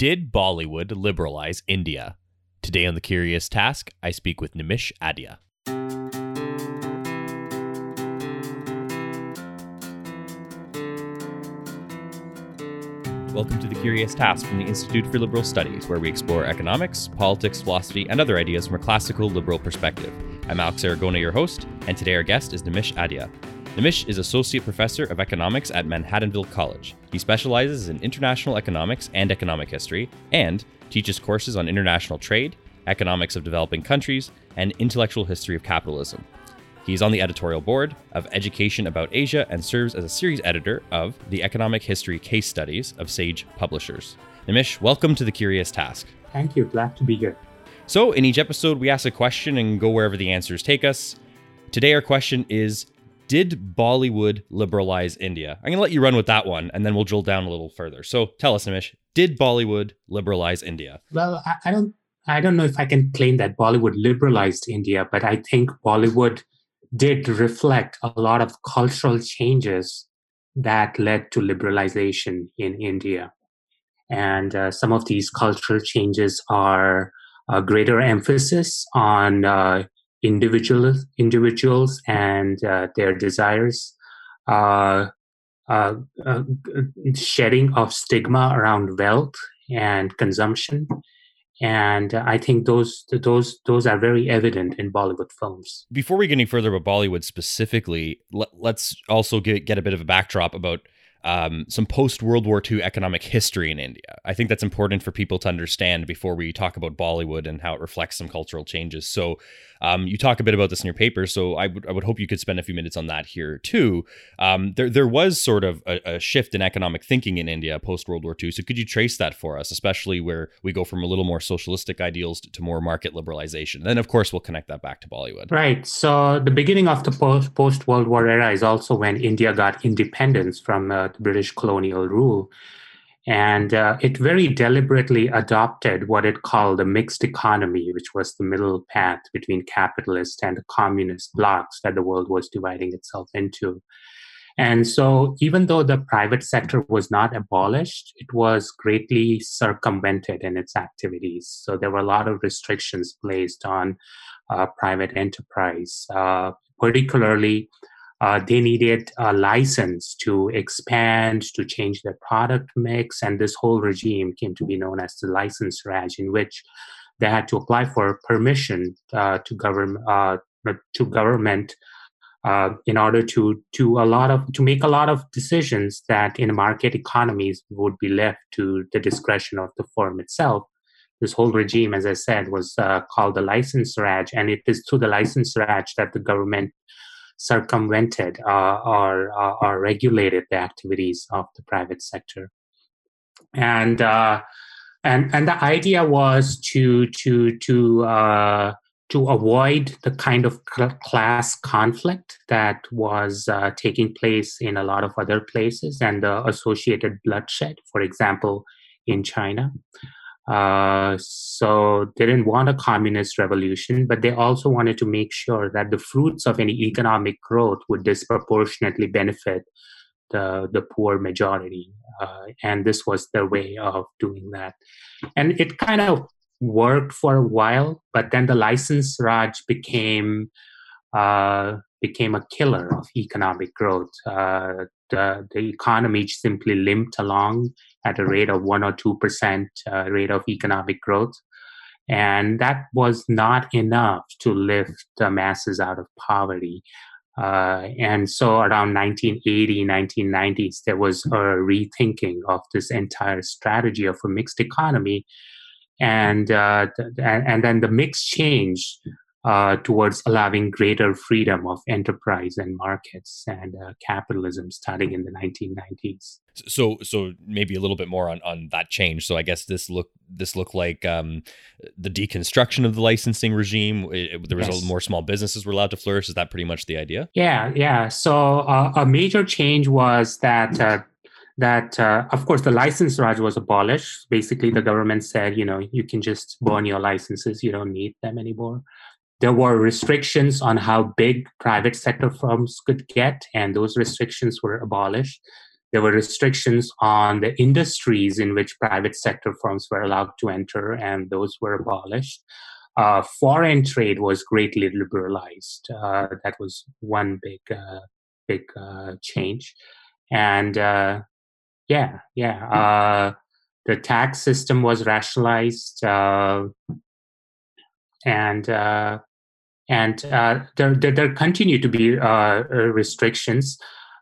Did Bollywood liberalize India? Today on The Curious Task, I speak with Nimish Adhia. Welcome to The Curious Task from the Institute for Liberal Studies, where we explore economics, politics, philosophy, and other ideas from a classical liberal perspective. I'm Alex Aragona, your host, and today our guest is Nimish Adhia. Nimish is Associate Professor of Economics at Manhattanville College. He specializes in international economics and economic history, and teaches courses on international trade, economics of developing countries, and intellectual history of capitalism. He's on the editorial board of Education About Asia and serves as a series editor of the Economic History Case Studies of Sage Publishers. Nimish, welcome to the Curious Task. Thank you. Glad to be here. So, in each episode, we ask a question and go wherever the answers take us. Today, our question is Did Bollywood liberalize India? I'm going to let you run with that one and then we'll drill down a little further. So, tell us, Nimish, did Bollywood liberalize India? Well, I, I don't. I don't know if I can claim that Bollywood liberalized India, but I think Bollywood did reflect a lot of cultural changes that led to liberalization in India. And uh, some of these cultural changes are a greater emphasis on uh, individual, individuals and uh, their desires, uh, uh, uh, shedding of stigma around wealth and consumption, and I think those those those are very evident in Bollywood films. Before we get any further about Bollywood specifically, let, us also get, get a bit of a backdrop about um, some post World War II economic history in India. I think that's important for people to understand before we talk about Bollywood and how it reflects some cultural changes. So, um, you talk a bit about this in your paper, so I would I would hope you could spend a few minutes on that here too. Um, there there was sort of a, a shift in economic thinking in India post World War II. So, could you trace that for us, especially where we go from a little more socialistic ideals to, to more market liberalization? And then, of course, we'll connect that back to Bollywood. Right. So, the beginning of the post post World War era is also when India got independence from uh, British colonial rule. And uh, it very deliberately adopted what it called a mixed economy, which was the middle path between capitalist and communist blocs that the world was dividing itself into. And so, even though the private sector was not abolished, it was greatly circumvented in its activities. So, there were a lot of restrictions placed on uh, private enterprise, uh, particularly uh, they needed a license to expand, to change their product mix, and this whole regime came to be known as the license raj, in which they had to apply for permission uh, to government uh, to government uh, in order to to a lot of to make a lot of decisions that in market economies would be left to the discretion of the firm itself. This whole regime, as I said, was uh, called the license raj, and it is through the license raj that the government circumvented uh, or, uh, or regulated the activities of the private sector. And uh, and and the idea was to to to uh, to avoid the kind of class conflict that was uh, taking place in a lot of other places and the associated bloodshed, for example, in China. Uh, so they didn't want a communist revolution, but they also wanted to make sure that the fruits of any economic growth would disproportionately benefit the, the poor majority. Uh, and this was their way of doing that. And it kind of worked for a while, but then the license Raj became uh, became a killer of economic growth. Uh, the, the economy simply limped along at a rate of 1 or 2% uh, rate of economic growth. And that was not enough to lift the masses out of poverty. Uh, and so around 1980, 1990s, there was a rethinking of this entire strategy of a mixed economy. And, uh, th- and then the mix changed uh, towards allowing greater freedom of enterprise and markets and uh, capitalism starting in the 1990s. So, so maybe a little bit more on, on that change. So, I guess this look this looked like um, the deconstruction of the licensing regime. It, there was yes. more small businesses were allowed to flourish. Is that pretty much the idea? Yeah, yeah. So, uh, a major change was that uh, that uh, of course the license raj was abolished basically the government said you know you can just burn your licenses you don't need them anymore there were restrictions on how big private sector firms could get, and those restrictions were abolished. there were restrictions on the industries in which private sector firms were allowed to enter, and those were abolished. Uh, foreign trade was greatly liberalized. Uh, that was one big, uh, big uh, change. And uh, yeah, yeah, the tax system was rationalized, and and uh, there, there, there, continue to be uh, restrictions,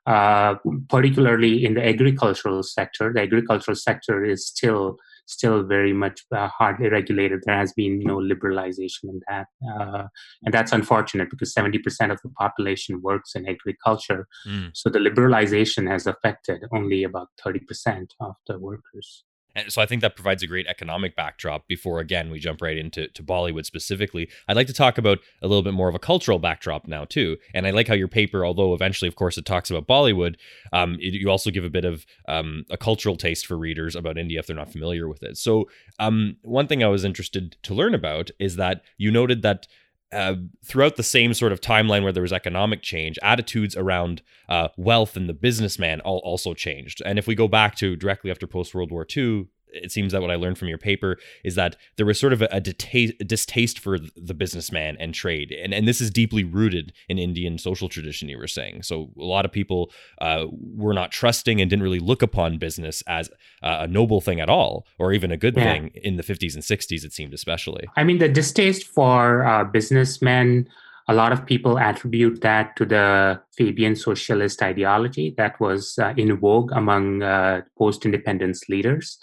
uh, particularly in the agricultural sector. The agricultural sector is still still very much uh, hardly regulated. There has been no liberalization in that, uh, and that's unfortunate because seventy percent of the population works in agriculture. Mm. So the liberalization has affected only about thirty percent of the workers. So I think that provides a great economic backdrop before, again, we jump right into to Bollywood specifically. I'd like to talk about a little bit more of a cultural backdrop now, too. And I like how your paper, although eventually, of course, it talks about Bollywood, um, it, you also give a bit of um, a cultural taste for readers about India if they're not familiar with it. So, um, one thing I was interested to learn about is that you noted that uh, throughout the same sort of timeline where there was economic change, attitudes around uh, wealth and the businessman all also changed. And if we go back to directly after post World War II, it seems that what I learned from your paper is that there was sort of a, a, distaste for the businessman and trade, and and this is deeply rooted in Indian social tradition. You were saying so a lot of people uh, were not trusting and didn't really look upon business as a noble thing at all, or even a good yeah. thing in the 50s and 60s. It seemed especially. I mean, the distaste for uh, businessmen. A lot of people attribute that to the Fabian socialist ideology that was uh, in vogue among uh, post independence leaders.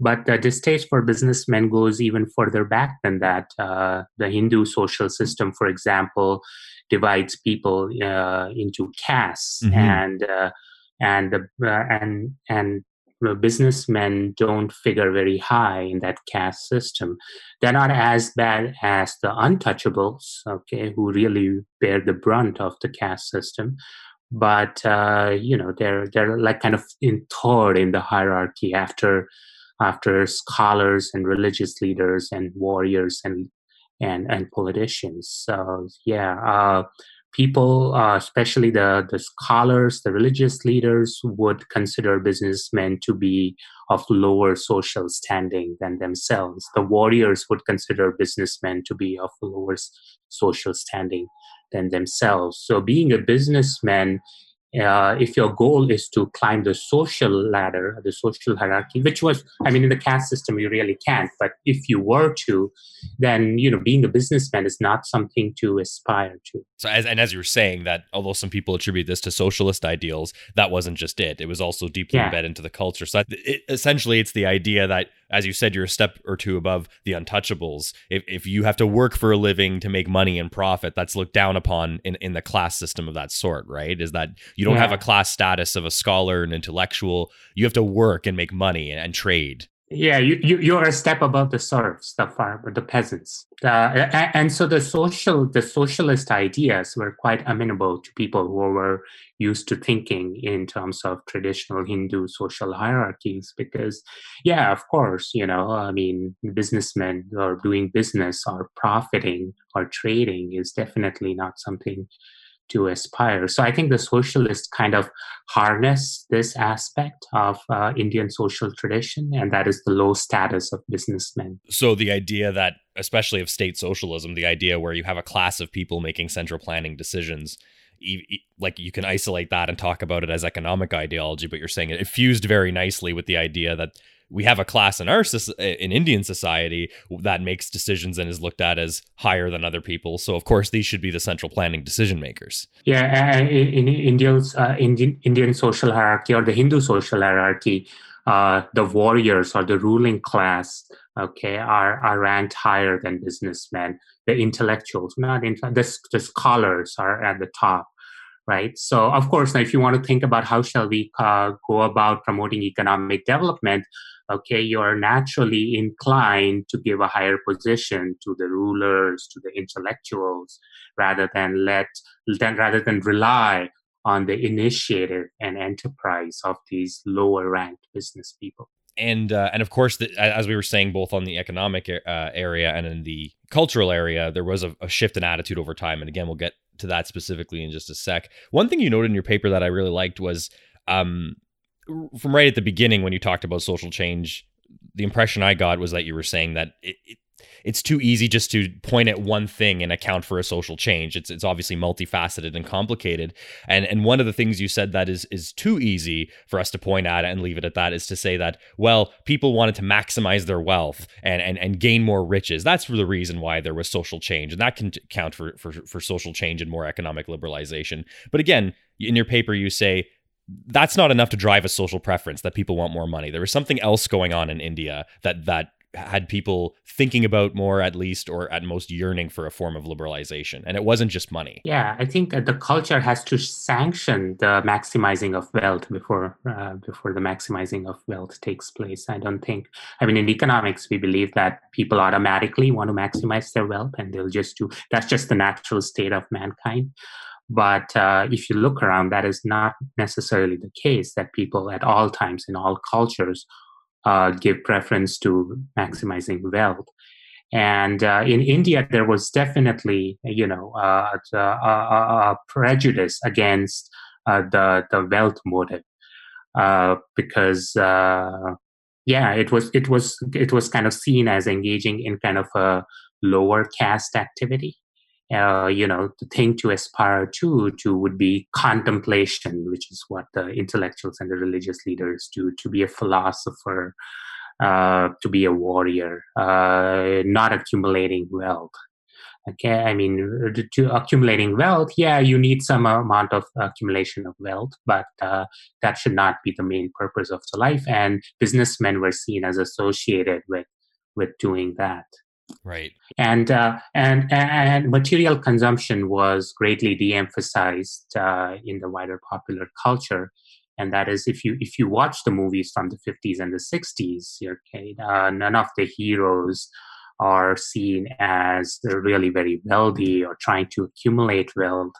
But the distaste for businessmen goes even further back than that. Uh, the Hindu social system, for example, divides people uh, into castes, mm-hmm. and uh, and uh, and and businessmen don't figure very high in that caste system. They're not as bad as the untouchables, okay, who really bear the brunt of the caste system. But uh, you know, they're they're like kind of in third in the hierarchy after after scholars and religious leaders and warriors and and and politicians. So yeah, uh, people, uh, especially the the scholars, the religious leaders, would consider businessmen to be of lower social standing than themselves. The warriors would consider businessmen to be of lower social standing than themselves. So being a businessman uh, if your goal is to climb the social ladder, the social hierarchy, which was, I mean, in the caste system, you really can't. But if you were to, then you know, being a businessman is not something to aspire to. So, as and as you were saying, that although some people attribute this to socialist ideals, that wasn't just it. It was also deeply yeah. embedded into the culture. So, it, essentially, it's the idea that as you said, you're a step or two above the untouchables. If, if you have to work for a living to make money and profit, that's looked down upon in, in the class system of that sort, right? Is that you don't yeah. have a class status of a scholar and intellectual. You have to work and make money and, and trade yeah you, you you're a step above the serfs the farmer the peasants. Uh, and, and, so the social the socialist ideas were quite amenable to people who were used to thinking in terms of traditional hindu social hierarchies because yeah of course you know i mean businessmen or doing business or profiting or trading is definitely not something to aspire. So I think the socialists kind of harness this aspect of uh, Indian social tradition, and that is the low status of businessmen. So the idea that, especially of state socialism, the idea where you have a class of people making central planning decisions. Like you can isolate that and talk about it as economic ideology, but you're saying it fused very nicely with the idea that we have a class in our in Indian society that makes decisions and is looked at as higher than other people. So of course these should be the central planning decision makers. Yeah, in, in India's uh, Indian Indian social hierarchy or the Hindu social hierarchy, uh, the warriors or the ruling class, okay, are are ranked higher than businessmen. The intellectuals, not in, the, the scholars, are at the top right so of course now if you want to think about how shall we uh, go about promoting economic development okay, you're naturally inclined to give a higher position to the rulers, to the intellectuals, rather than let, than, rather than rely on the initiative and enterprise of these lower ranked business people. And uh, and of course, the, as we were saying, both on the economic uh, area and in the cultural area, there was a, a shift in attitude over time. And again, we'll get to that specifically in just a sec. One thing you noted in your paper that I really liked was um, from right at the beginning when you talked about social change, the impression I got was that you were saying that it, it it's too easy just to point at one thing and account for a social change. It's it's obviously multifaceted and complicated. And and one of the things you said that is is too easy for us to point at and leave it at that is to say that well, people wanted to maximize their wealth and and and gain more riches. That's the reason why there was social change, and that can count for for for social change and more economic liberalization. But again, in your paper you say that's not enough to drive a social preference that people want more money. There was something else going on in India that that had people thinking about more at least or at most yearning for a form of liberalization. And it wasn't just money. Yeah i think that the culture has to sanction the maximizing of wealth before uh, before the maximizing of wealth takes place i don't think. I mean in economics we believe that people automatically want to maximize their wealth and they'll just do that's just the natural state of mankind but uh, if you look around, that is not necessarily the case that people at all times in all cultures uh, give preference to maximizing wealth. And uh, in India, there was definitely, you know, uh, a, a, prejudice against uh, the the wealth motive uh, because, yeah, it was it was it was kind of seen as engaging in kind of a lower caste activity uh, you know, the thing to aspire to to would be contemplation, which is what the intellectuals and the religious leaders do. To be a philosopher, uh, to be a warrior, uh, not accumulating wealth. Okay, I mean, to accumulating wealth, yeah, you need some amount of accumulation of wealth, but uh, that should not be the main purpose of the life. And businessmen were seen as associated with with doing that. Right. And uh, and and material consumption was greatly de-emphasized uh, in the wider popular culture. And that is, if you if you watch the movies from the 50s and the 60s, okay, uh, none of the heroes are seen as really very wealthy or trying to accumulate wealth.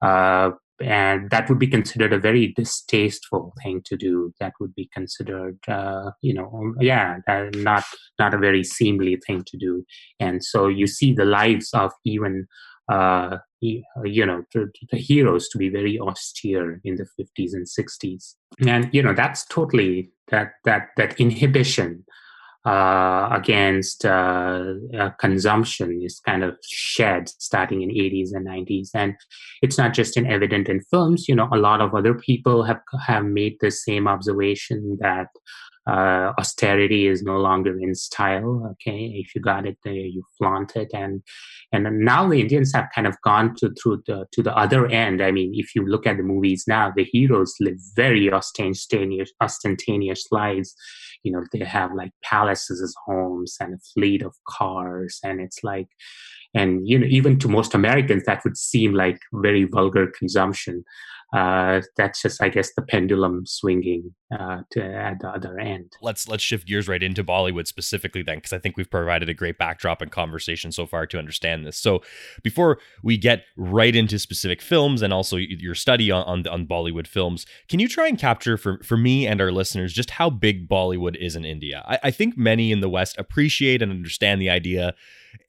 Uh, and that would be considered a very distasteful thing to do. That would be considered uh, you know um, yeah not not a very seemly thing to do. And so you see the lives of even uh, you know the, heroes to be very austere in the 50s and 60s and you know that's totally that that that inhibition uh, against uh, uh, consumption is kind of shed starting in 80s and 90s and it's not just in evident in films you know a lot of other people have have made the same observation that uh, austerity is no longer in style okay? If you got it there you flaunt it. And and now the indians have kind of gone to through the to the other end. I mean if you look at the movies now the heroes live very ostentatious ostentatious lives. You know they have like palaces as homes and a fleet of cars. And it's like and you know even to most americans that would seem like very vulgar consumption uh, that's just, I guess, the pendulum swinging uh, to, at the other end. Let's let's shift gears right into Bollywood specifically then, because I think we've provided a great backdrop and conversation so far to understand this. So, before we get right into specific films and also your study on on, on Bollywood films, can you try and capture for for me and our listeners just how big Bollywood is in India? I, I think many in the West appreciate and understand the idea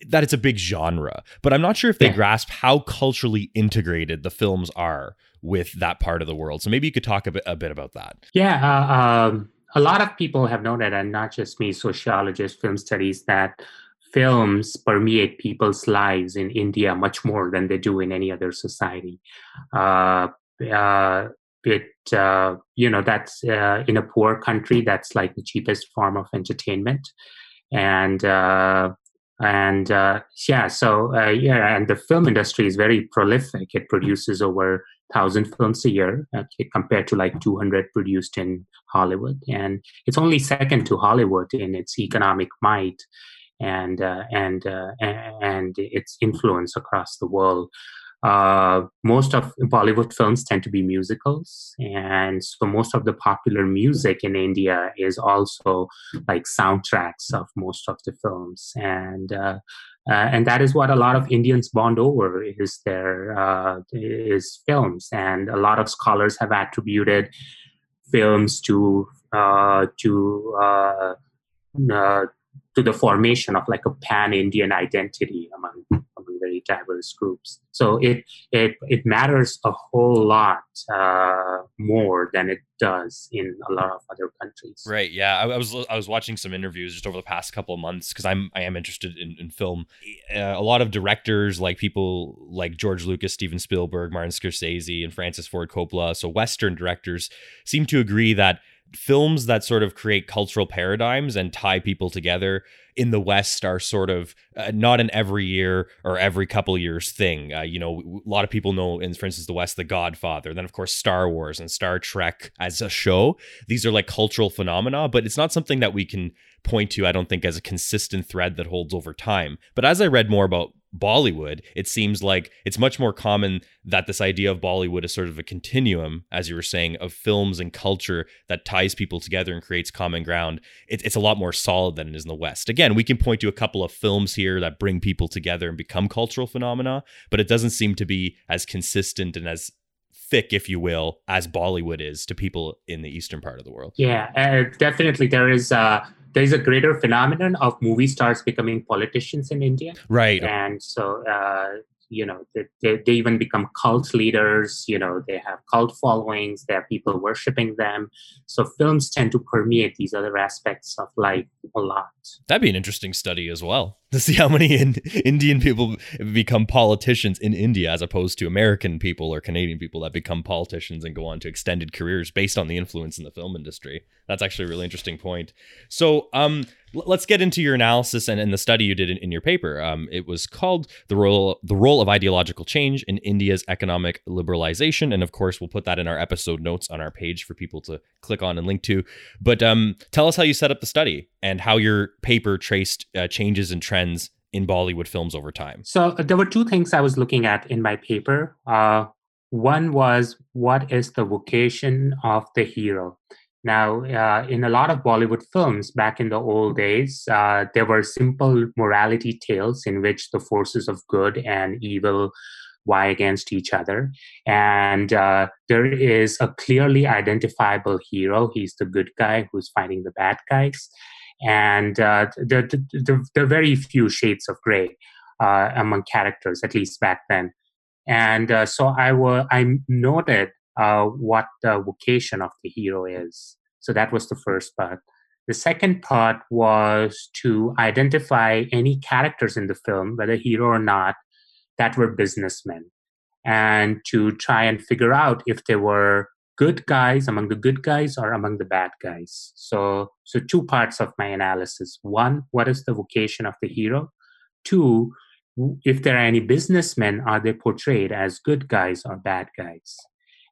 that it's a big genre, but I'm not sure if they yeah. grasp how culturally integrated the films are with that part of the world. So maybe you could talk a bit, a bit about that. Yeah. Uh, um, a lot of people have noted, and not just me, sociologists, film studies, that films permeate people's lives in India much more than they do in any other society. Uh, uh, it uh, you know that's uh, in a poor country that's like the cheapest form of entertainment, and uh, and uh, yeah, so yeah, and the film industry is very prolific. It produces over 1,000 films a year okay, compared to like 200 produced in Hollywood. And it's only second to Hollywood in its economic might and, uh, and, uh, and its influence across the world. Uh, most of Bollywood films tend to be musicals, and so most of the popular music in India is also like soundtracks of most of the films. And uh, uh, and that is what a lot of Indians bond over is their uh, is films, and a lot of scholars have attributed films to uh, to uh, uh, to the formation of like a pan Indian identity among very diverse groups. So it it it matters a whole lot uh, more than it does in a lot of other countries. Right. Yeah. I, I was I was watching some interviews just over the past couple of months because I'm I am interested in, in film. Uh, a lot of directors like people like George Lucas, Steven Spielberg, Martin Scorsese, and Francis Ford Coppola. So Western directors seem to agree that films that sort of create cultural paradigms and tie people together in the West are sort of uh, not an every year or every couple years thing. Uh, you know, a lot of people know, in for instance, the West, The Godfather, then of course Star Wars and Star Trek as a show. These are like cultural phenomena, but it's not something that we can point to, I don't think, as a consistent thread that holds over time. But as I read more about Bollywood, it seems like it's much more common that this idea of Bollywood is sort of a continuum, as you were saying, of films and culture that ties people together and creates common ground. It, it's a lot more solid than it is in the West. Again, we can point to a couple of films here that bring people together and become cultural phenomena, but it doesn't seem to be as consistent and as thick, if you will, as Bollywood is to people in the eastern part of the world. Yeah, uh, definitely. There is. Uh there is a greater phenomenon of movie stars becoming politicians in India. Right. And so, uh, you know, they, they, they, even become cult leaders. You know, they have cult followings. They have people worshiping them. So films tend to permeate these other aspects of life a lot. That'd be an interesting study as well to see how many in, Indian people become politicians in India as opposed to American people or Canadian people that become politicians and go on to extended careers based on the influence in the film industry. That's actually a really interesting point. So, um, l- let's get into your analysis and, and the study you did in, in your paper. Um, it was called the role the role of ideological change in India's economic liberalization, and of course, we'll put that in our episode notes on our page for people to click on and link to. But um, tell us how you set up the study and how your paper traced uh, changes and trends in Bollywood films over time. So uh, there were two things I was looking at in my paper. Uh, one was what is the vocation of the hero? Now, uh, in a lot of Bollywood films back in the old days, uh, there were simple morality tales in which the forces of good and evil vie against each other. And uh, there is a clearly identifiable hero. He's the good guy who's fighting the bad guys. And uh, there, there, there, are very few shades of gray uh, among characters, at least back then. And uh, so I, w- I noted uh, what the vocation of the hero is. So that was the first part. The second part was to identify any characters in the film, whether hero or not, that were businessmen, and to try and figure out if they were good guys among the good guys or among the bad guys. So, so two parts of my analysis: one, what is the vocation of the hero? Two, if there are any businessmen, are they portrayed as good guys or bad guys?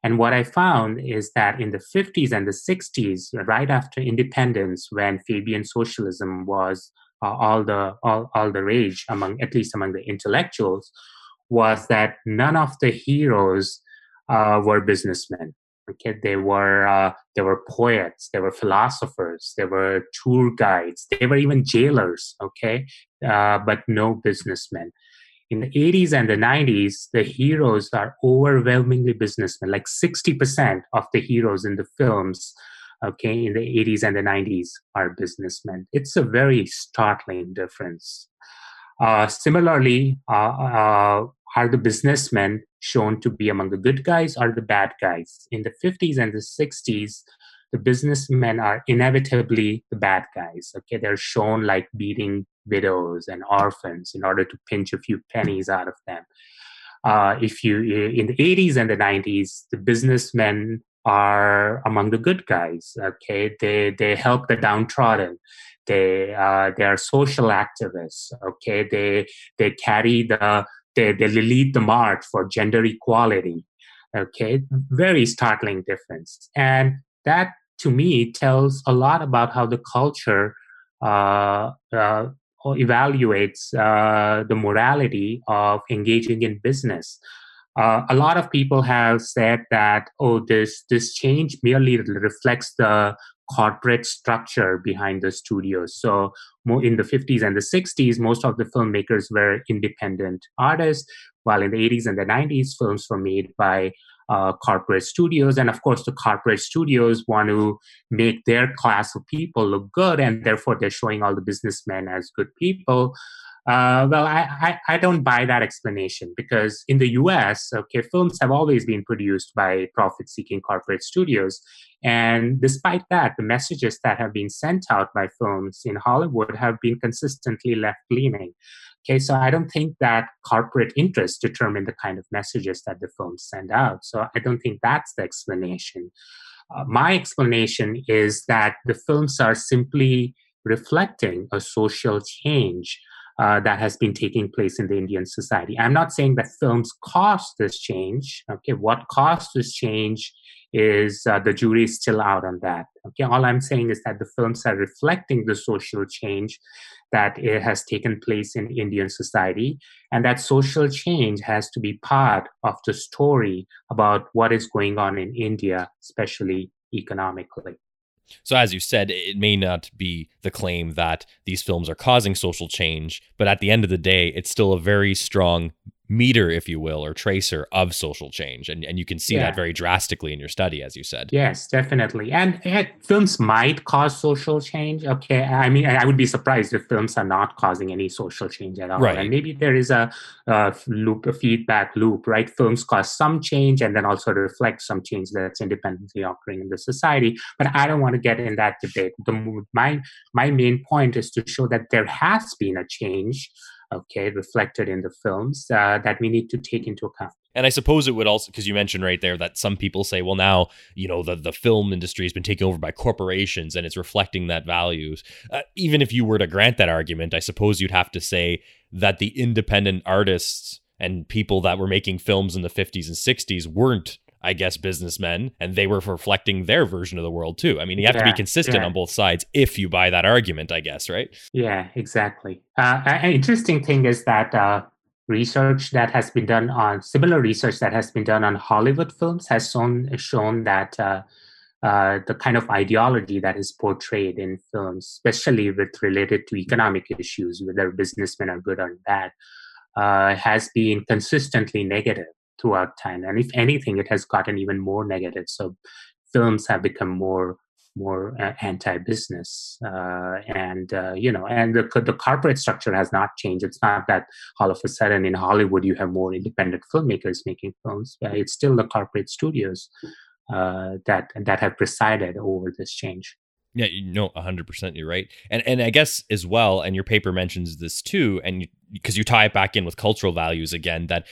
And what I found is that in the 50s and the 60s, right after independence, when Fabian socialism was uh, all the all, all the rage among at least among the intellectuals, was that none of the heroes uh, were businessmen. Okay, they were uh, they were poets, they were philosophers, they were tour guides, they were even jailers. Okay, uh, but no businessmen in the 80s and the 90s, the heroes are overwhelmingly businessmen. Like 60% of the heroes in the films, okay, in the 80s and the 90s are businessmen. It's a very startling difference. Uh, similarly, uh, uh, are the businessmen shown to be among the good guys or the bad guys? In the 50s and the 60s, the businessmen are inevitably the bad guys. Okay, they're shown like beating widows and orphans in order to pinch a few pennies out of them. Uh, if you in the 80s and the 90s, the businessmen are among the good guys. Okay, they they help the downtrodden. They uh, they are social activists. Okay, they they carry the they, they lead the march for gender equality. Okay, very startling difference, and that to me tells a lot about how the culture uh, uh, evaluates uh, the morality of engaging in business. Uh, a lot of people have said that, oh, this this change merely reflects the corporate structure behind the studios. So, in the 50s and the 60s, most of the filmmakers were independent artists, while in the 80s and the 90s, films were made by uh, corporate studios. And of course, the corporate studios want to make their class of people look good, and therefore they're showing all the businessmen as good people. Uh, well, I, I, I, don't buy that explanation because in the US, okay, films have always been produced by profit seeking corporate studios. And despite that, the messages that have been sent out by films in Hollywood have been consistently left leaning. Okay, so I don't think that corporate interests determine the kind of messages that the films send out. So I don't think that's the explanation. Uh, my explanation is that the films are simply reflecting a social change uh, that has been taking place in the Indian society. I'm not saying that films caused this change. Okay, what caused this change is uh, the jury is still out on that. Okay, all I'm saying is that the films are reflecting the social change that it has taken place in Indian society, and that social change has to be part of the story about what is going on in India, especially economically. So, as you said, it may not be the claim that these films are causing social change, but at the end of the day, it's still a very strong meter, if you will, or tracer of social change. And, and you can see yeah. that very drastically in your study, as you said. Yes, definitely. And, and, films might cause social change. Okay. I mean, I would be surprised if films are not causing any social change at all. Right. And maybe there is a, a loop, a feedback loop, right? Films cause some change and then also reflect some change that's independently occurring in the society. But I don't want to get in that debate. The, my, my main point is to show that there has been a change okay, reflected in the films uh, that we need to take into account. And I suppose it would also, because you mentioned right there that some people say, well, now you know the the film industry has been taken over by corporations and it's reflecting that values. Uh, even if you were to grant that argument, I suppose you'd have to say that the independent artists and people that were making films in the 50s and 60s weren't I guess, businessmen, and they were reflecting their version of the world too. I mean, you have yeah, to be consistent yeah. on both sides if you buy that argument, I guess, right? Yeah, exactly. Uh, an interesting thing is that uh, research that has been done on similar research that has been done on Hollywood films has shown shown that. Uh, uh, the kind of ideology that is portrayed in films, especially with related to economic issues, whether businessmen are good or bad, uh, has been consistently negative throughout time. And if anything, it has gotten even more negative. So films have become more more uh, anti-business uh, and uh, you know and the, the corporate structure has not changed it's not that all of a sudden in hollywood you have more independent filmmakers making films it's still the corporate studios uh, that that have presided over this change yeah, you know, hundred percent. You're right, and and I guess as well, and your paper mentions this too, and because you, you, tie it back in with cultural values again, that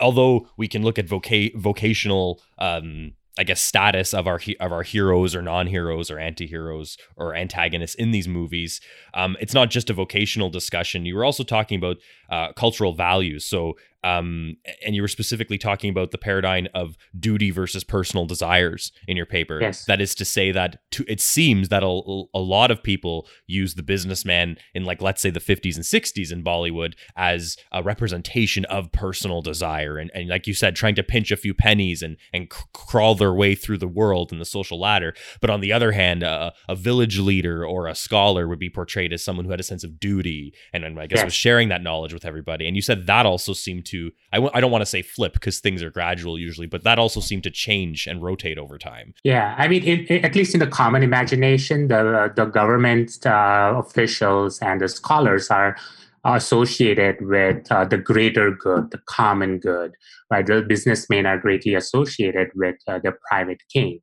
although we can look at voca- vocational um, I guess status of our of our heroes or non-heroes or anti-heroes or antagonists in these movies. Um, it's not just a vocational discussion. You were also talking about uh, cultural values. So um, and you were specifically talking about the paradigm of duty versus personal desires in your paper. Yes. That is to say that to, it seems that a, a lot of people use the businessman in, like, let's say the 50s and 60s in Bollywood as a representation of personal desire. And, and like you said, trying to pinch a few pennies and, and c- crawl their way through the world and the social ladder. But on the other hand, a, a village leader or a scholar would be portrayed as someone who had a sense of duty and, and I guess yes. was sharing that knowledge with everybody. And you said that also seemed to I w- I don't want to say flip because things are gradual usually but that also seemed to change and rotate over time. Yeah i mean at least in the common imagination the the government uh, officials and the scholars are associated with uh, the greater good the common good right? The businessmen are greatly associated with uh, the private gain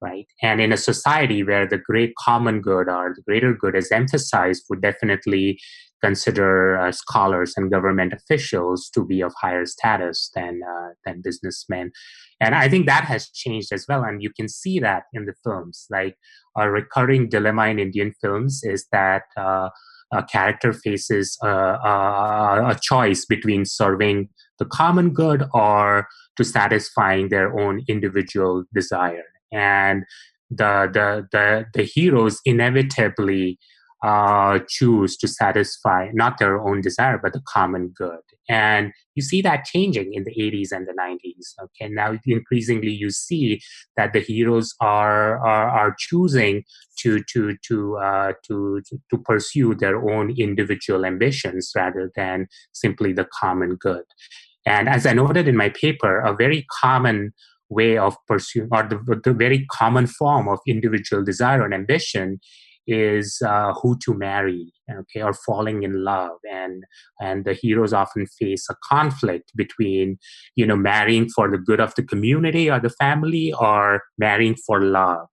right? And in a society where the great common good or the greater good is emphasized would definitely consider uh, scholars and government officials to be of higher status than uh, than businessmen. And i think that has changed as well and you can see that in the films. Like a recurring dilemma in indian films is that uh, a character faces a, a, a choice between serving the common good or to satisfying their own individual desire. And the the the, the heroes inevitably uh, choose to satisfy not their own desire but the common good. And you see that changing in the 80s and the 90s okay? Now increasingly you see that the heroes are are, are choosing to to to, uh, to to pursue their own individual ambitions rather than simply the common good. And as i noted in my paper a very common way of pursuing or the, the very common form of individual desire and ambition is uh, who to marry okay or falling in love. And and the heroes often face a conflict between you know marrying for the good of the community or the family or marrying for love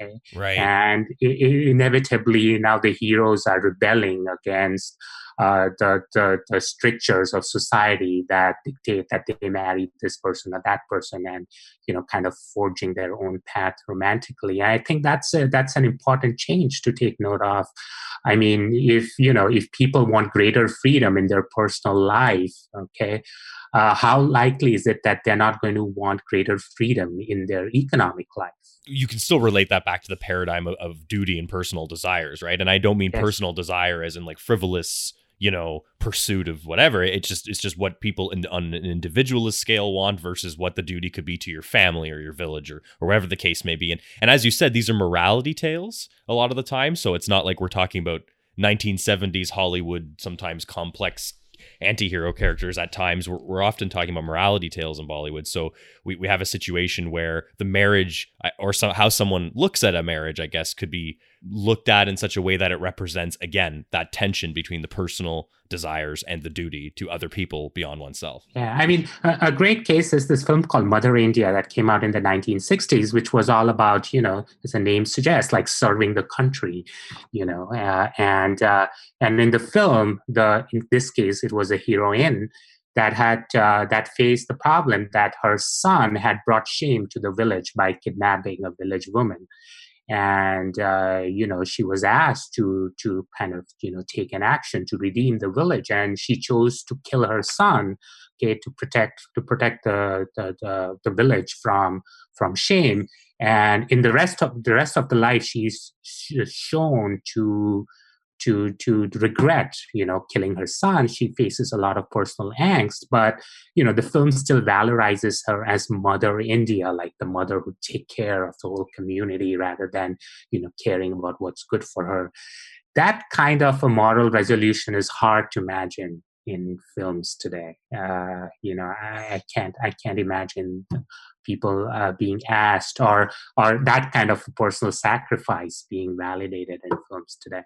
okay? Right. And inevitably now the heroes are rebelling against uh, the, the, the strictures of society that dictate that they marry this person or that person and you know kind of forging their own path romantically. I think that's a, that's an important change to take note of. I mean if you know if people want greater freedom in their personal life okay uh, how likely is it that they're not going to want greater freedom in their economic life? You can still relate that back to the paradigm of, of duty and personal desires right? And i don't mean yes. personal desire as in like frivolous you know pursuit of whatever. It's just it's just what people in, on an individualist scale want versus what the duty could be to your family or your village or, or wherever the case may be. And and as you said these are morality tales a lot of the time. So it's not like we're talking about 1970s hollywood sometimes complex anti-hero characters. At times we're, we're often talking about morality tales in bollywood. So we, we have a situation where the marriage or so, how someone looks at a marriage i guess could be looked at in such a way that it represents again that tension between the personal desires and the duty to other people beyond oneself. Yeah i mean a, a, great case is this film called mother india that came out in the 1960s which was all about you know as the name suggests like serving the country you know uh, and uh, and in the film the in this case it was a heroine that had uh, that faced the problem that her son had brought shame to the village by kidnapping a village woman and uh, you know she was asked to to kind of you know take an action to redeem the village and she chose to kill her son okay to protect to protect the the, the, the village from from shame. And in the rest of the rest of the life she's shown to to to regret you know killing her son. She faces a lot of personal angst but you know the film still valorizes her as mother india like the mother who take care of the whole community rather than you know caring about what's good for her. That kind of a moral resolution is hard to imagine in films today. Uh, you know I, I, can't i can't imagine people uh, being asked or or that kind of personal sacrifice being validated in films today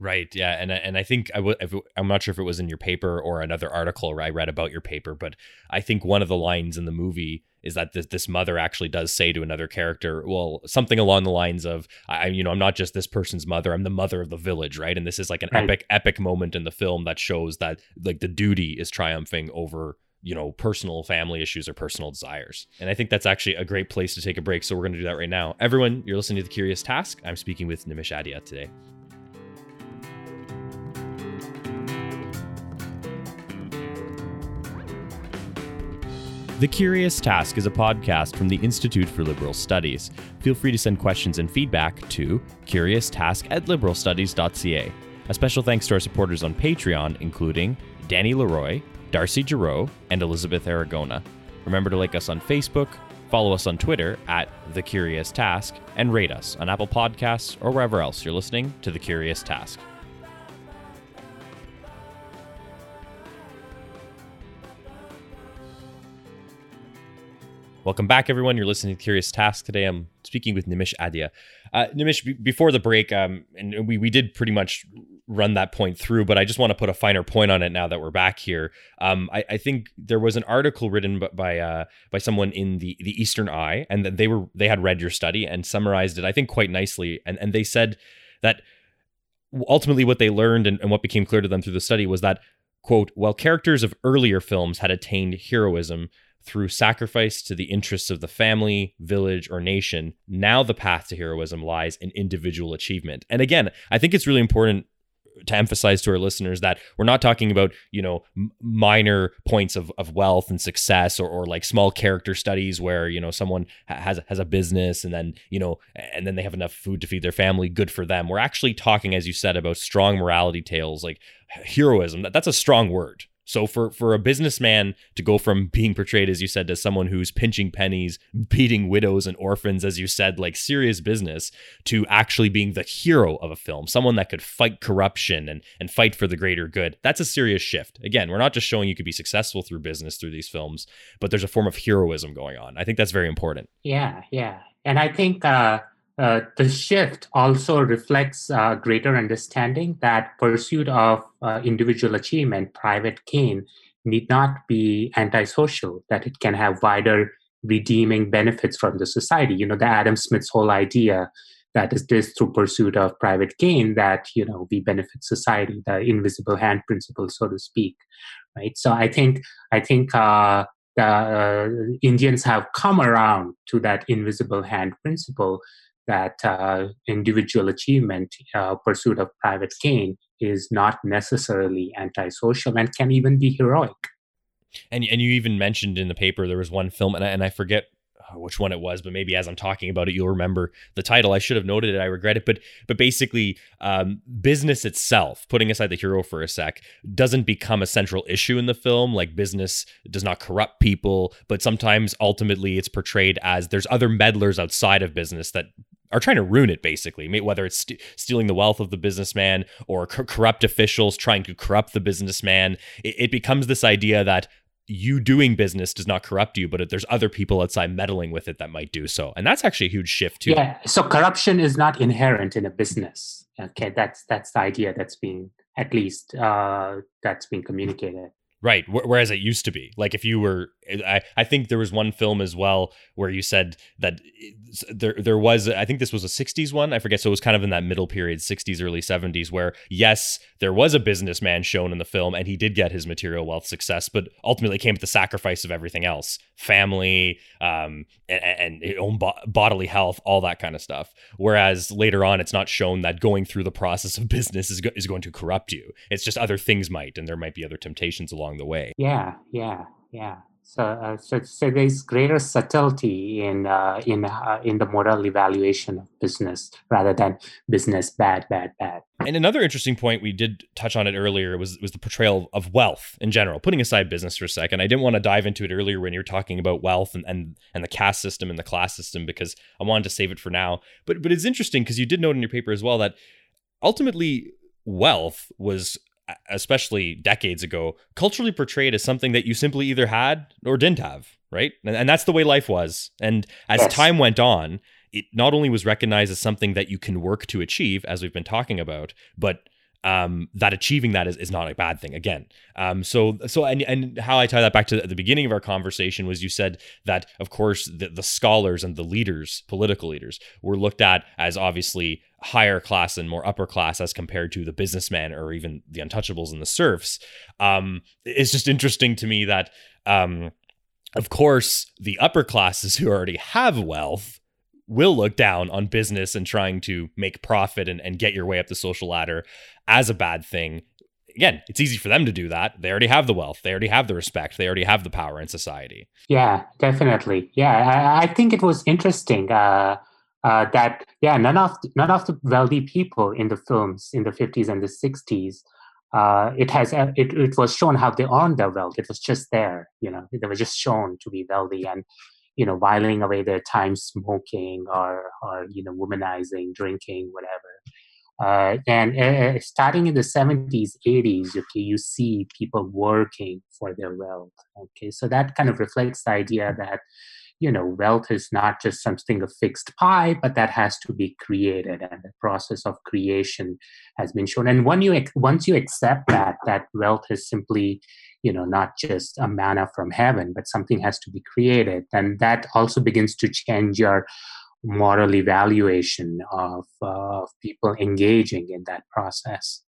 Right. Yeah. And and I think I w- I'm not sure if it was in your paper or another article I read about your paper, but I think one of the lines in the movie is that this, this mother actually does say to another character, well, something along the lines of, I, you know, I'm not just this person's mother, I'm the mother of the village, right? And this is like an right. epic, epic moment in the film that shows that like the duty is triumphing over you know personal family issues or personal desires and i think that's actually a great place to take a break so we're going to do that right now everyone you're listening to the curious task i'm speaking with nimish adhia today The Curious Task is a podcast from the Institute for Liberal Studies. Feel free to send questions and feedback to curioustask at liberalstudies.ca. A special thanks to our supporters on Patreon, including Danny Leroy, Darcy Giroux, and Elizabeth Aragona. Remember to like us on Facebook, follow us on Twitter at The Curious Task, and rate us on Apple Podcasts or wherever else you're listening to The Curious Task. Welcome back, everyone. You're listening to Curious Task. Today I'm speaking with Nimish Adhia. Uh, Nimish, b- before the break, um, and we, we did pretty much run that point through, but I just want to put a finer point on it now that we're back here. Um, I, I, think there was an article written by uh, by someone in the the Eastern Eye, and they were they had read your study and summarized it, I think, quite nicely. And and they said that ultimately what they learned and, and what became clear to them through the study was that quote while characters of earlier films had attained heroism through sacrifice to the interests of the family, village, or nation, now the path to heroism lies in individual achievement. And again, I think it's really important to emphasize to our listeners that we're not talking about you know m- minor points of, of wealth and success or, or like small character studies where you know someone ha- has has a business and then you know and then they have enough food to feed their family good for them. We're actually talking as you said about strong morality tales like heroism. That, that's a strong word so for for a businessman to go from being portrayed as you said to someone who's pinching pennies, beating widows and orphans as you said like serious business to actually being the hero of a film, someone that could fight corruption and and fight for the greater good. That's a serious shift. Again, we're not just showing you could be successful through business through these films, but there's a form of heroism going on. I think that's very important. Yeah, yeah. And I think uh uh, the shift also reflects uh, greater understanding that pursuit of uh, individual achievement, private gain, need not be antisocial, that it can have wider redeeming benefits from the society. You know, the Adam Smith's whole idea that is this through pursuit of private gain that, you know, we benefit society, the invisible hand principle, so to speak. Right. So I think I think uh, the uh, Indians have come around to that invisible hand principle that uh, individual achievement, uh, pursuit of private gain, is not necessarily antisocial and can even be heroic. And and you even mentioned in the paper there was one film, and I, and I forget which one it was, but maybe as I'm talking about it, you'll remember the title. I should have noted it. I regret it, but but basically, um, business itself, putting aside the hero for a sec, doesn't become a central issue in the film. Like business does not corrupt people, but sometimes ultimately it's portrayed as there's other meddlers outside of business that are trying to ruin it basically whether it's st- stealing the wealth of the businessman or co- corrupt officials trying to corrupt the businessman it, it becomes this idea that you doing business does not corrupt you, but there's other people outside meddling with it that might do so. And that's actually a huge shift too. Yeah. So corruption is not inherent in a business. Okay. That's that's the idea that's being at least uh, that's being communicated. Right. Whereas it used to be. Like if you were, I, I think there was one film as well where you said that there there was I think this was a 60s one I forget so it was kind of in that middle period 60s early 70s where yes there was a businessman shown in the film and he did get his material wealth success but ultimately came at the sacrifice of everything else. Family um and, and own bo- bodily health all that kind of stuff. Whereas later on it's not shown that going through the process of business is, go- is going to corrupt you. It's just other things might and there might be other temptations along the way yeah yeah yeah so, uh, so, so there's greater subtlety in uh, in uh, in the moral evaluation of business rather than business bad, bad, bad. And another interesting point we did touch on it earlier was was the portrayal of wealth in general. Putting aside business for a second, I didn't want to dive into it earlier when you were talking about wealth and and, and the caste system and the class system because I wanted to save it for now. But but it's interesting because you did note in your paper as well that ultimately wealth was especially decades ago, culturally portrayed as something that you simply either had or didn't have, right? And, and that's the way life was. And as yes. time went on, it not only was recognized as something that you can work to achieve, as we've been talking about, but um, that achieving that is, is not a bad thing again. Um, so so and, and how I tie that back to the beginning of our conversation was you said that of course the, the scholars and the leaders, political leaders, were looked at as obviously higher class and more upper class as compared to the businessman or even the untouchables and the serfs. Um, it's just interesting to me that um, of course the upper classes who already have wealth will look down on business and trying to make profit and, and get your way up the social ladder as a bad thing. Again, it's easy for them to do that. They already have the wealth. They already have the respect. They already have the power in society. Yeah, definitely. Yeah, I, I think it was interesting uh, uh, that yeah, none of none of the wealthy people in the films in the fifties and the sixties uh, it has it, it was shown how they earned their wealth. It was just there, you know. They were just shown to be wealthy, and you know, whiling away their time smoking or, or you know, womanizing, drinking, whatever. Uh, and uh, starting in the 70s, 80s, okay, you see people working for their wealth. Okay, so that kind of reflects the idea that you know wealth is not just something a fixed pie but that has to be created and the process of creation has been shown and when you once you accept that that wealth is simply you know not just a manna from heaven but something has to be created. Then that also begins to change your moral evaluation of, uh, of people engaging in that process.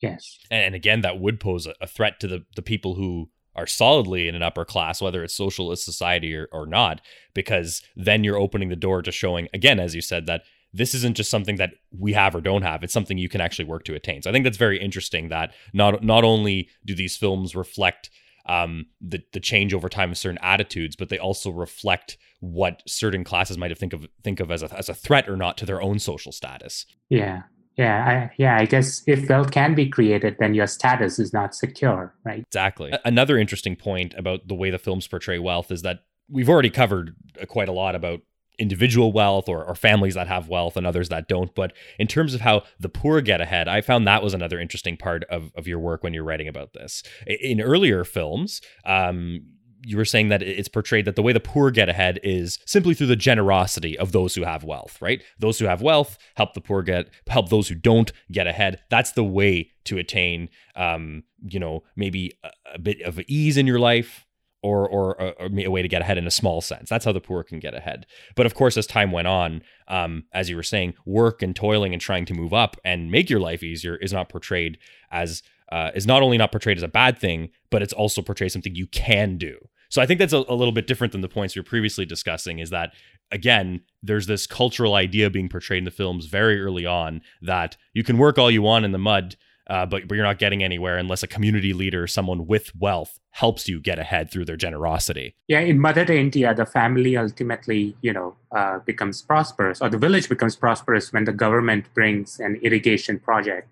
Yes. And again that would pose a threat to the, the people who are solidly in an upper class, whether it's socialist society or, or not, because then you're opening the door to showing, again, as you said, that this isn't just something that we have or don't have. It's something you can actually work to attain. So I think that's very interesting that not not only do these films reflect um, the the change over time of certain attitudes, but they also reflect what certain classes might have think of think of as a as a threat or not to their own social status. Yeah, yeah, I, yeah. I guess if wealth can be created, then your status is not secure, right? Exactly. Another interesting point about the way the films portray wealth is that we've already covered uh, quite a lot about individual wealth or, or families that have wealth and others that don't. But in terms of how the poor get ahead, I found that was another interesting part of, of your work when you're writing about this. In earlier films, um, you were saying that it's portrayed that the way the poor get ahead is simply through the generosity of those who have wealth, right? Those who have wealth help the poor get help those who don't get ahead. That's the way to attain, um, you know, maybe a, a bit of ease in your life, or or a, a, way to get ahead in a small sense. That's how the poor can get ahead. But of course, as time went on, um, as you were saying, work and toiling and trying to move up and make your life easier is not portrayed as uh, is not only not portrayed as a bad thing, but it's also portrayed as something you can do. So I think that's a, a little bit different than the points we were previously discussing. Is that again, there's this cultural idea being portrayed in the films very early on that you can work all you want in the mud uh, but, but you're not getting anywhere unless a community leader, someone with wealth, helps you get ahead through their generosity. Yeah, in Mother India, the family ultimately, you know, uh, becomes prosperous, or the village becomes prosperous when the government brings an irrigation project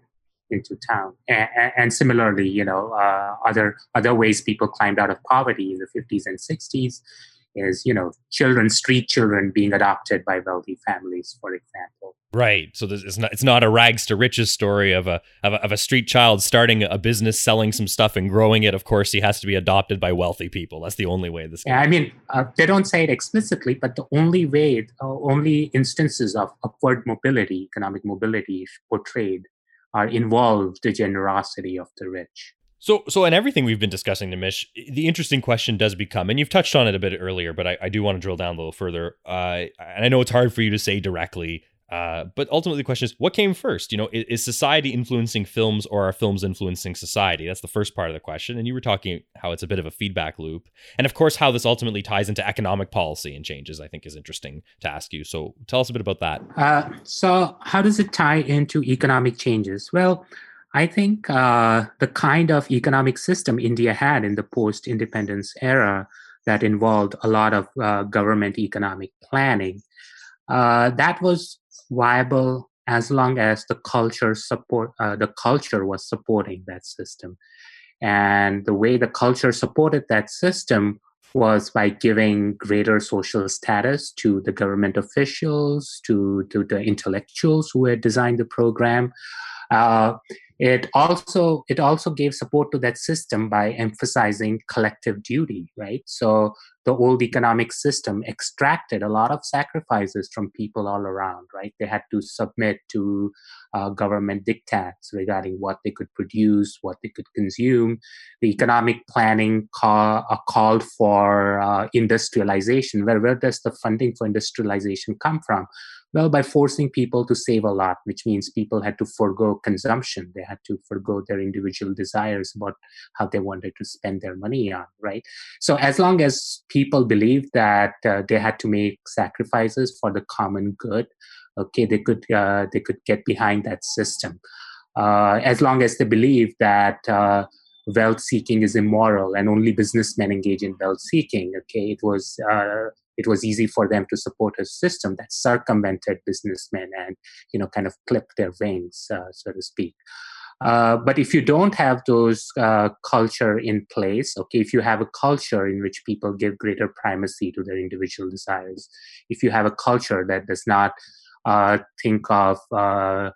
into town. And, and similarly, you know, uh, other other ways people climbed out of poverty in the 50s and 60s is, you know, children, street children being adopted by wealthy families, for example. Right. So this, it's not it's not a rags to riches story of a, of a of a street child starting a business, selling some stuff, and growing it. Of course, he has to be adopted by wealthy people. That's the only way this. Yeah, I mean, uh, they don't say it explicitly, but the only way, uh, only instances of upward mobility, economic mobility, portrayed are involved the generosity of the rich. So, so in everything we've been discussing, Nimish, the interesting question does become, and you've touched on it a bit earlier, but I, I do want to drill down a little further. Uh, and I know it's hard for you to say directly uh, but ultimately, the question is, what came first? You know, is, is, society influencing films, or are films influencing society? That's the first part of the question. And you were talking how it's a bit of a feedback loop, and of course, how this ultimately ties into economic policy and changes. I think is interesting to ask you. So, tell us a bit about that. Uh, so, how does it tie into economic changes? Well, I think uh, the kind of economic system India had in the post-independence era that involved a lot of uh, government economic planning. Uh, that was viable as long as the culture support uh, the culture was supporting that system and the way the culture supported that system was by giving greater social status to the government officials to, to the intellectuals who had designed the program uh, it also it also gave support to that system by emphasizing collective duty right? So the old economic system extracted a lot of sacrifices from people all around right? They had to submit to uh, government diktats regarding what they could produce what they could consume. The economic planning call, uh, called for uh, industrialization. Where, where does the funding for industrialization come from well, by forcing people to save a lot, which means people had to forego consumption. They had to forego their individual desires about how they wanted to spend their money on, right? So, as long as people believed that uh, they had to make sacrifices for the common good, okay, they could uh, they could get behind that system. Uh, as long as they believe that uh, wealth seeking is immoral and only businessmen engage in wealth seeking, okay, it was uh, it was easy for them to support a system that circumvented businessmen and you know kind of clipped their wings uh, so to speak. Uh, but if you don't have those uh, culture in place okay if you have a culture in which people give greater primacy to their individual desires if you have a culture that does not uh, think of uh,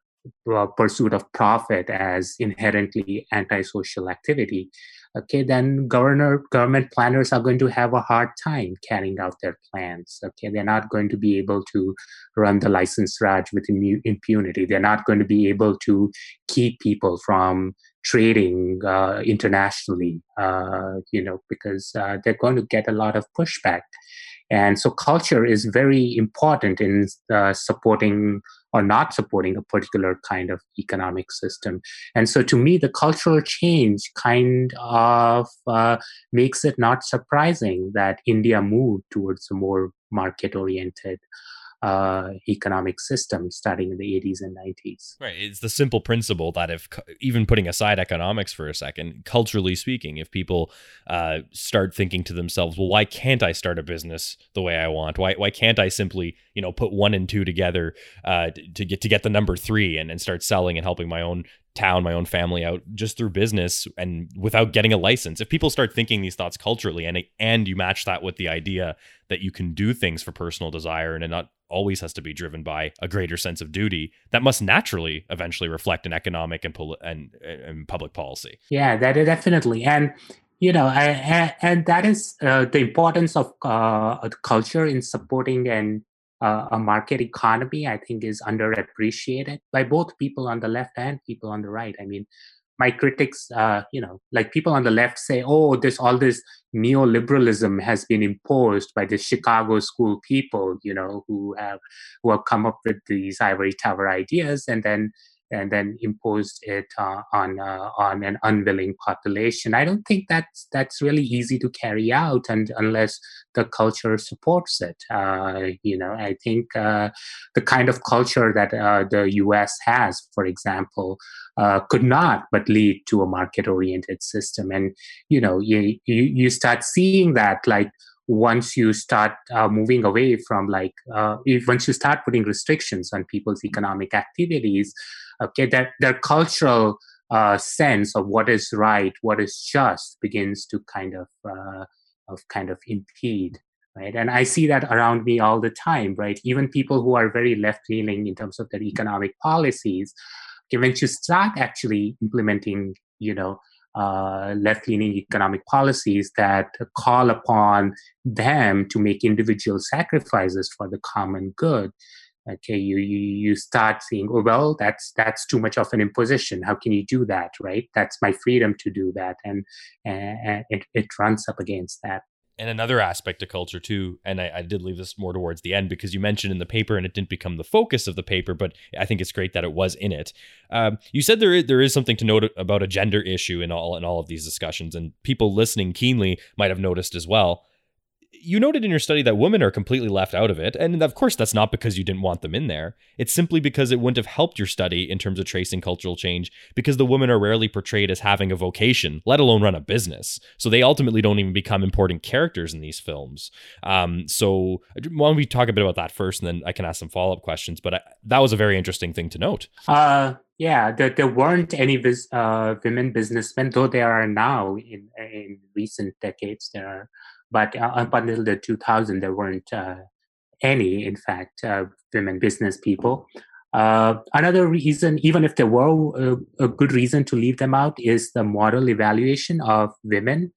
pursuit of profit as inherently antisocial activity okay then governor government planners are going to have a hard time carrying out their plans. Okay they're not going to be able to run the license raj with impunity. They're not going to be able to keep people from trading uh, internationally uh, you know because uh, they're going to get a lot of pushback. And so culture is very important in uh, supporting or not supporting a particular kind of economic system. And so to me, the cultural change kind of uh, makes it not surprising that India moved towards a more market oriented uh, economic system starting in the 80s and 90s. Right. It's the simple principle that if, even putting aside economics for a second, culturally speaking, if people uh, start thinking to themselves, well, why can't I start a business the way I want? Why, why can't I simply, you know, put one and two together uh, to get to get the number three and, and start selling and helping my own town, my own family out just through business and without getting a license. If people start thinking these thoughts culturally and and you match that with the idea that you can do things for personal desire and not always has to be driven by a greater sense of duty, that must naturally eventually reflect in economic and, and, and public policy. Yeah, that definitely. And you know, I, and that is uh, the importance of uh, culture in supporting an uh, a market economy. I think is underappreciated by both people on the left and people on the right. I mean, my critics, uh, you know, like people on the left say, "Oh, this all this neoliberalism has been imposed by the Chicago school people, you know, who have who have come up with these ivory tower ideas, and then and then imposed it uh, on uh, on an unwilling population. I don't think that's that's really easy to carry out, and unless the culture supports it, uh, you know, I think uh, the kind of culture that uh, the U.S. has, for example, uh, could not but lead to a market-oriented system, and you know, you you, you start seeing that like once you start uh, moving away from like uh, if, once you start putting restrictions on people's economic activities okay that their cultural uh, sense of what is right what is just begins to kind of uh, of kind of impede right? And i see that around me all the time right? Even people who are very left leaning in terms of their economic policies when you start actually implementing you know uh, left leaning economic policies that call upon them to make individual sacrifices for the common good okay you, you you start seeing oh well that's that's too much of an imposition. How can you do that right? That's my freedom to do that. And, and it, it runs up against that. And another aspect of culture too and I, I, did leave this more towards the end because you mentioned in the paper and it didn't become the focus of the paper but i think it's great that it was in it. Um, you said there is, there is something to note about a gender issue in all in all of these discussions and people listening keenly might have noticed as well you noted in your study that women are completely left out of it. And of course, that's not because you didn't want them in there. It's simply because it wouldn't have helped your study in terms of tracing cultural change because the women are rarely portrayed as having a vocation, let alone run a business. So they ultimately don't even become important characters in these films. Um, so why don't we talk a bit about that first and then I can ask some follow up questions. But I, that was a very interesting thing to note. Uh, yeah, there, there weren't any uh, women businessmen, though there are now in, in recent decades. There are but uh, up until the 2000, there weren't uh, any, in fact, uh, women business people. Uh, another reason, even if there were a, a, good reason to leave them out, is the moral evaluation of women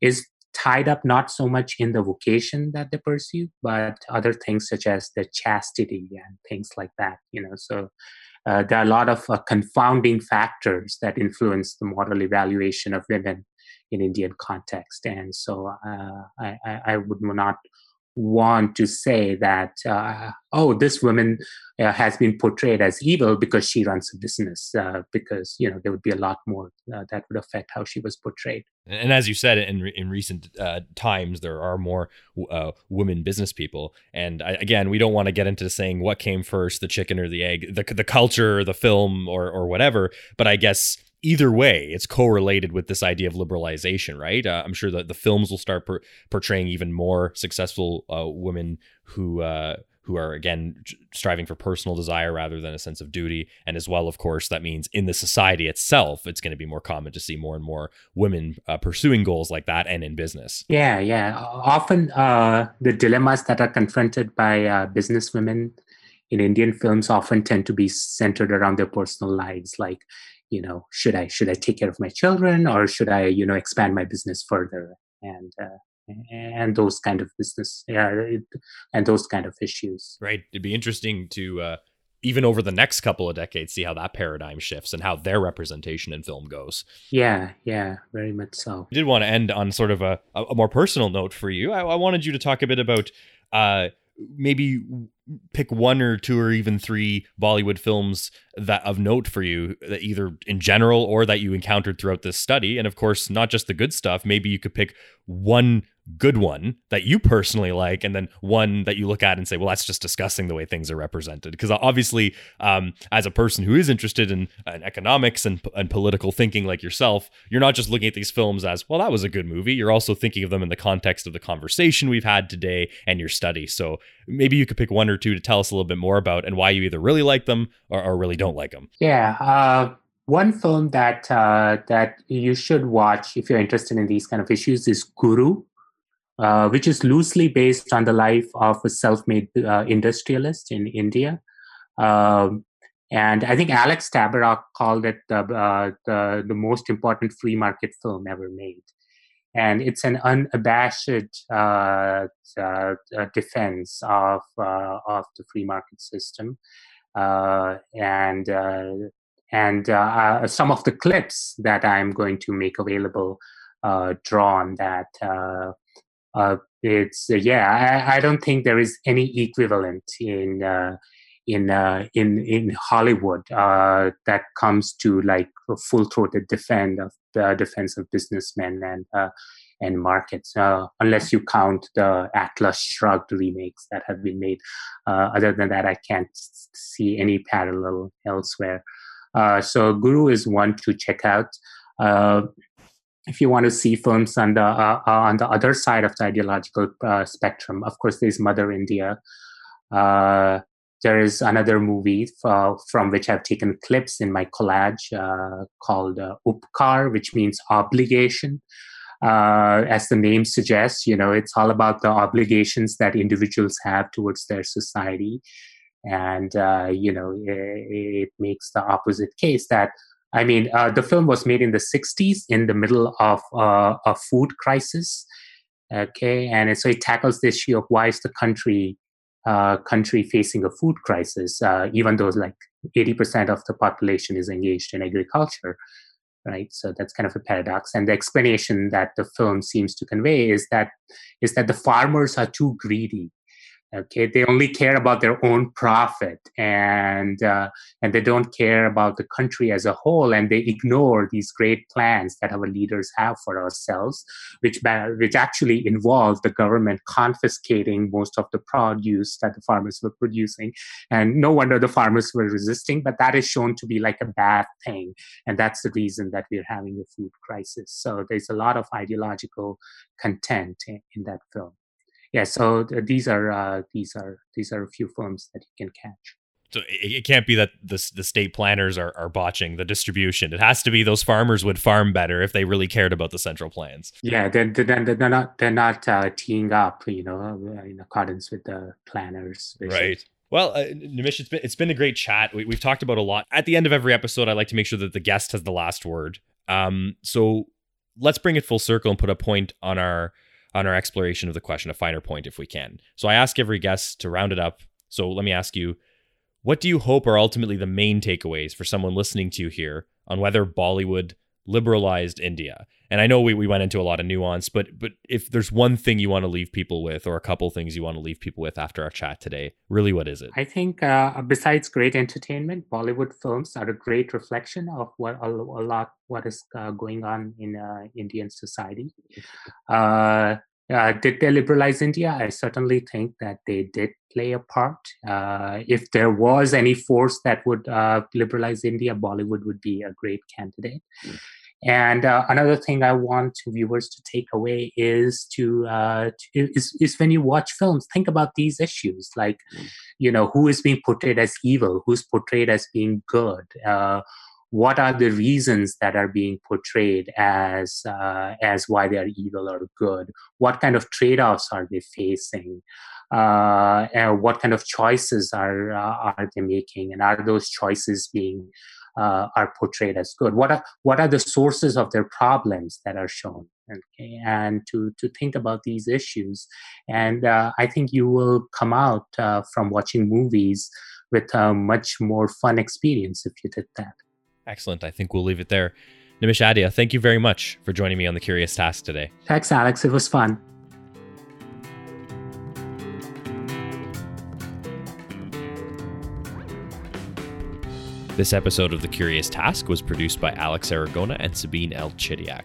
is tied up not so much in the vocation that they pursue, but other things such as the chastity and things like that. You know, so uh, there are a lot of uh, confounding factors that influence the moral evaluation of women in Indian context. And so uh, I, I, would not want to say that, uh, oh, this woman uh, has been portrayed as evil because she runs a business, uh, because, you know, there would be a lot more uh, that would affect how she was portrayed. And as you said, in, in recent uh, times, there are more women business people. And I, again, we don't want to get into saying what came first, the chicken or the egg, the, the culture, the film, or, or whatever. But I guess either way, it's correlated with this idea of liberalization, right? Uh, I'm sure that the films will start per- portraying even more successful uh, women who uh, who are again striving for personal desire rather than a sense of duty, and as well, of course, that means in the society itself, it's going to be more common to see more and more women uh, pursuing goals like that, and in business. Yeah, yeah. Often, uh, the dilemmas that are confronted by uh, business women in Indian films often tend to be centered around their personal lives, like you know should i should i take care of my children or should i you know expand my business further? And uh, and those kind of business yeah and those kind of issues. Right. It'd be interesting to uh even over the next couple of decades see how that paradigm shifts and how their representation in film goes. Yeah yeah very much so. I did want to end on sort of a, a more personal note for you. I, I wanted you to talk a bit about uh maybe pick one or two or even three Bollywood films that of note for you that either in general or that you encountered throughout this study. And of course not just the good stuff. Maybe you could pick one good one that you personally like and then one that you look at and say well that's just discussing the way things are represented. Because obviously um, as a person who is interested in, in economics and, and political thinking like yourself you're not just looking at these films as well that was a good movie. You're also thinking of them in the context of the conversation we've had today and your study. So maybe you could pick one or two to tell us a little bit more about and why you either really like them or, or really don't like them yeah uh one film that uh, that you should watch if you're interested in these kind of issues is Guru, uh, which is loosely based on the life of a self-made uh, industrialist in India. Um, and I think Alex Tabarrok called it the, uh, the, the most important free market film ever made. And it's an unabashed uh, uh, defense of of the free market system, and and some of the clips that I'm going to make available draw on that. Uh, it's uh, yeah, I, I, don't think there is any equivalent in uh, in uh, in in Hollywood uh, that comes to like a full throated defend of the defense of businessmen and uh, and markets, uh, unless you count the Atlas Shrugged remakes that have been made. Uh, other than that, I can't see any parallel elsewhere. Uh, so Guru is one to check out if you want to see films on the on the other side of the ideological spectrum, of course, there's Mother India. Uh, there is another movie uh, from which I've taken clips in my collage uh, called uh, Upkar, which means obligation. Uh, as the name suggests, you know, it's all about the obligations that individuals have towards their society. And, uh, you know, it, it, makes the opposite case that, I mean, the film was made in the 60s in the middle of a food crisis. Okay. And so it tackles the issue of why is the country uh, country facing a food crisis, uh, even though like 80% of the population is engaged in agriculture, right? So that's kind of a paradox. And the explanation that the film seems to convey is that is that the farmers are too greedy okay they only care about their own profit and uh, and they don't care about the country as a whole and they ignore these great plans that our leaders have for ourselves which which actually involve the government confiscating most of the produce that the farmers were producing. And no wonder the farmers were resisting but that is shown to be like a bad thing and that's the reason that we're having a food crisis. So there's a lot of ideological content in, in that film yeah, so these are uh, these are these are a few films that you can catch. So it, can't be that the the state planners are, are botching the distribution. It has to be those farmers would farm better if they really cared about the central plans. Yeah, then they're, they're, not they're not uh, teeing up, you know, uh, in accordance with the planners. Right. Well, uh, Nimish, it's been it's been a great chat. We, have talked about a lot. At the end of every episode, I like to make sure that the guest has the last word. Um, so let's bring it full circle and put a point on our on our exploration of the question, a finer point if we can. So I ask every guest to round it up. So let me ask you, what do you hope are ultimately the main takeaways for someone listening to you here on whether Bollywood liberalized India? And I know we, we went into a lot of nuance, but but if there's one thing you want to leave people with, or a couple things you want to leave people with after our chat today, really, what is it? I think uh, besides great entertainment, Bollywood films are a great reflection of what a, a lot what is uh, going on in uh, Indian society. Uh, uh, did they liberalize India? I certainly think that they did play a part. Uh, if there was any force that would uh, liberalize India, Bollywood would be a great candidate. Mm. And uh, another thing I want viewers to take away is to, uh, to, is, is when you watch films, think about these issues like, mm. you know, who is being portrayed as evil, who's portrayed as being good uh, what are the reasons that are being portrayed as uh, as why they are evil or good what kind of trade-offs are they facing uh, and what kind of choices are uh, are they making and are those choices being uh, are portrayed as good what are what are the sources of their problems that are shown okay and to to think about these issues and uh, i think you will come out uh, from watching movies with a much more fun experience if you did that Excellent. I think we'll leave it there. Nimish Adhia, thank you very much for joining me on the Curious Task today. Thanks, Alex. It was fun. This episode of The Curious Task was produced by Alex Aragona and Sabine L. Chidiak.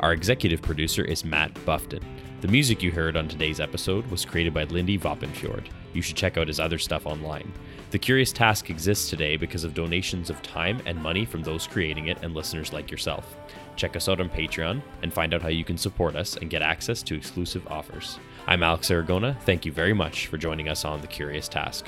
Our executive producer is Matt Buffton. The music you heard on today's episode was created by Lindy Voppenfjord. You should check out his other stuff online. The Curious Task exists today because of donations of time and money from those creating it and listeners like yourself. Check us out on Patreon and find out how you can support us and get access to exclusive offers. I'm Alex Aragona. Thank you very much for joining us on The Curious Task.